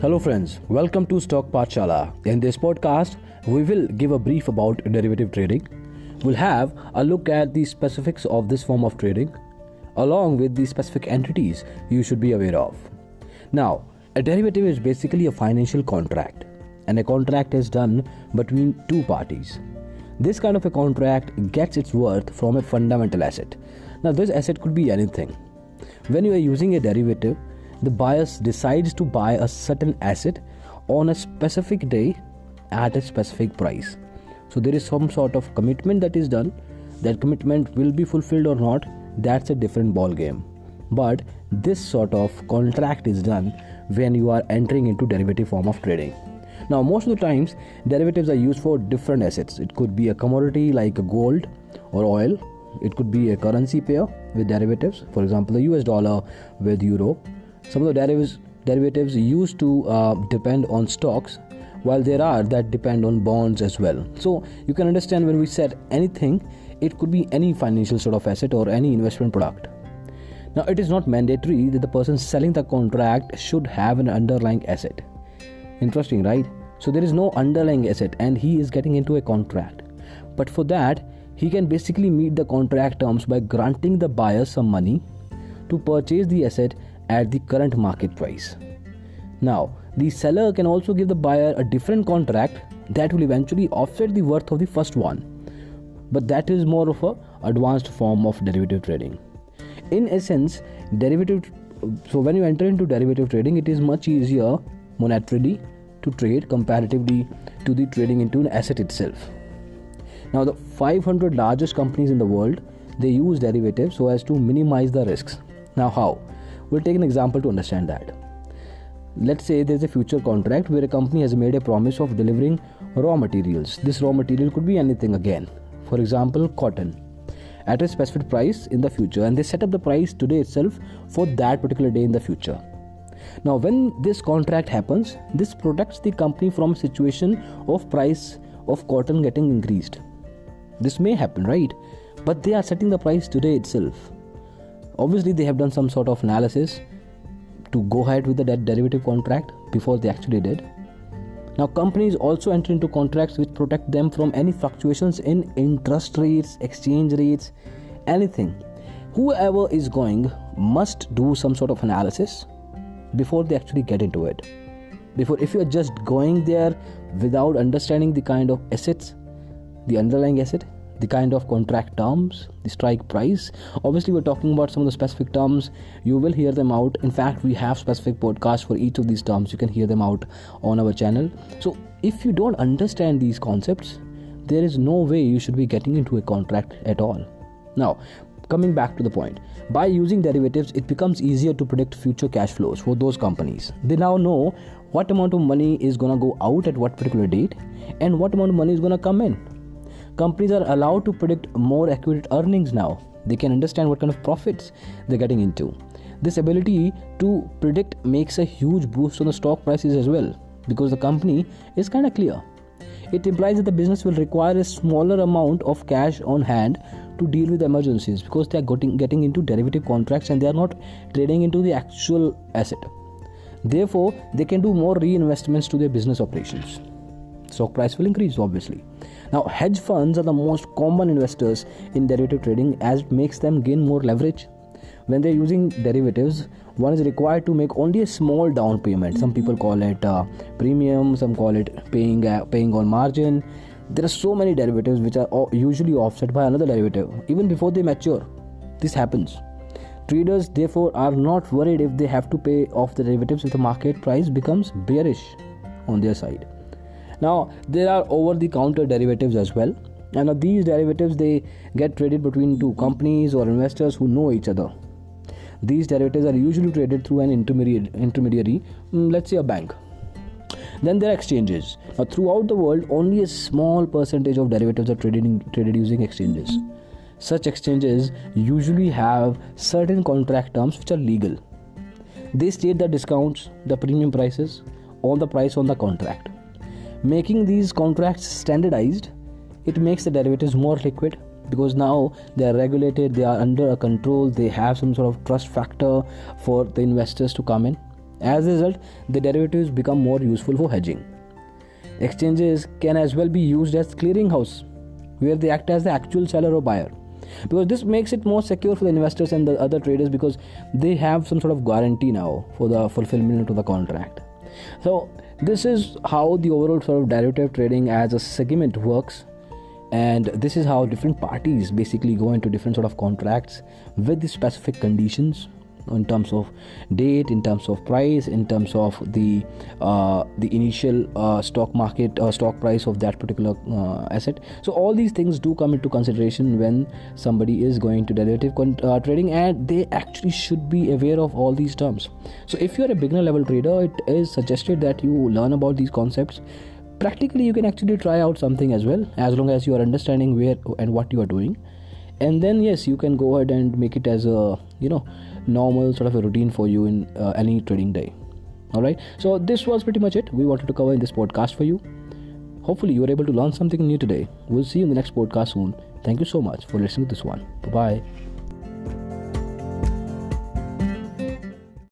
Hello, friends. Welcome to Stock Pathshala. In this podcast, we will give a brief about derivative trading. We'll have a look at the specifics of this form of trading, along with the specific entities you should be aware of. Now, a derivative is basically a financial contract, and a contract is done between two parties. This kind of a contract gets its worth from a fundamental asset. Now, this asset could be anything. When you are using a derivative, the buyer decides to buy a certain asset on a specific day at a specific price. So there is some sort of commitment that is done. That commitment will be fulfilled or not, that's a different ball game. But this sort of contract is done when you are entering into derivative form of trading. Now most of the times derivatives are used for different assets. It could be a commodity like gold or oil. It could be a currency pair with derivatives, for example the US dollar with euro some of the derivatives derivatives used to uh, depend on stocks while there are that depend on bonds as well. So you can understand when we said anything it could be any financial sort of asset or any investment product. Now it is not mandatory that the person selling the contract should have an underlying asset. Interesting right? So there is no underlying asset and he is getting into a contract. But for that he can basically meet the contract terms by granting the buyer some money to purchase the asset at the current market price. Now, the seller can also give the buyer a different contract that will eventually offset the worth of the first one. But that is more of a advanced form of derivative trading. In essence, derivative so when you enter into derivative trading, it is much easier monetarily to trade comparatively to the trading into an asset itself. Now, the 500 largest companies in the world they use derivatives so as to minimize the risks. Now, how? We'll take an example to understand that. Let's say there's a future contract where a company has made a promise of delivering raw materials. This raw material could be anything again. For example, cotton at a specific price in the future, and they set up the price today itself for that particular day in the future. Now, when this contract happens, this protects the company from a situation of price of cotton getting increased. This may happen, right? But they are setting the price today itself obviously they have done some sort of analysis to go ahead with the derivative contract before they actually did. Now companies also enter into contracts which protect them from any fluctuations in interest rates exchange rates anything. Whoever is going must do some sort of analysis before they actually get into it. Before if you're just going there without understanding the kind of assets the underlying asset the kind of contract terms, the strike price. Obviously, we're talking about some of the specific terms. You will hear them out. In fact, we have specific podcasts for each of these terms. You can hear them out on our channel. So, if you don't understand these concepts, there is no way you should be getting into a contract at all. Now, coming back to the point by using derivatives it becomes easier to predict future cash flows for those companies they now know what amount of money is going to go out at what particular date and what amount of money is going to come in companies are allowed to predict more accurate earnings now. They can understand what kind of profits they're getting into. This ability to predict makes a huge boost on the stock prices as well because the company is kind of clear. It implies that the business will require a smaller amount of cash on hand to deal with emergencies because they are getting, getting into derivative contracts and they are not trading into the actual asset. Therefore they can do more reinvestments to their business operations stock price will increase obviously now, hedge funds are the most common investors in derivative trading as it makes them gain more leverage. When they're using derivatives, one is required to make only a small down payment. Some people call it uh, premium, some call it paying uh, paying on margin. There are so many derivatives which are usually offset by another derivative even before they mature. This happens. Traders therefore are not worried if they have to pay off the derivatives if the market price becomes bearish on their side now there are over the counter derivatives as well. And these derivatives they get traded between two companies or investors who know each other. These derivatives are usually traded through an intermediate intermediary mm, let's say a bank. Then there are exchanges. Now throughout the world only a small percentage of derivatives are traded, traded using exchanges. Such exchanges usually have certain contract terms which are legal. They state the discounts the premium prices on the price on the contract making these contracts standardized it makes the derivatives more liquid because now they are regulated they are under a control they have some sort of trust factor for the investors to come in As a result, the derivatives become more useful for hedging. Exchanges can as well be used as clearinghouse, where they act as the actual seller or buyer. Because this makes it more secure for the investors and the other traders because they have some sort of guarantee now for the fulfillment of the contract. So, this is how the overall sort of derivative trading as a segment works. And this is how different parties basically go into different sort of contracts with the specific conditions in terms of date in terms of price in terms of the uh, the initial uh, stock market uh, stock price of that particular uh, asset. So all these things do come into consideration when somebody is going to derivative con- uh, trading and they actually should be aware of all these terms. So if you're a beginner level trader it is suggested that you learn about these concepts. Practically you can actually try out something as well as long as you are understanding where and what you are doing. And then yes you can go ahead and make it as a you know normal sort of a routine for you in uh, any trading day. All right? So this was pretty much it. We wanted to cover in this podcast for you. Hopefully you were able to learn something new today. We'll see you in the next podcast soon. Thank you so much for listening to this one. Bye bye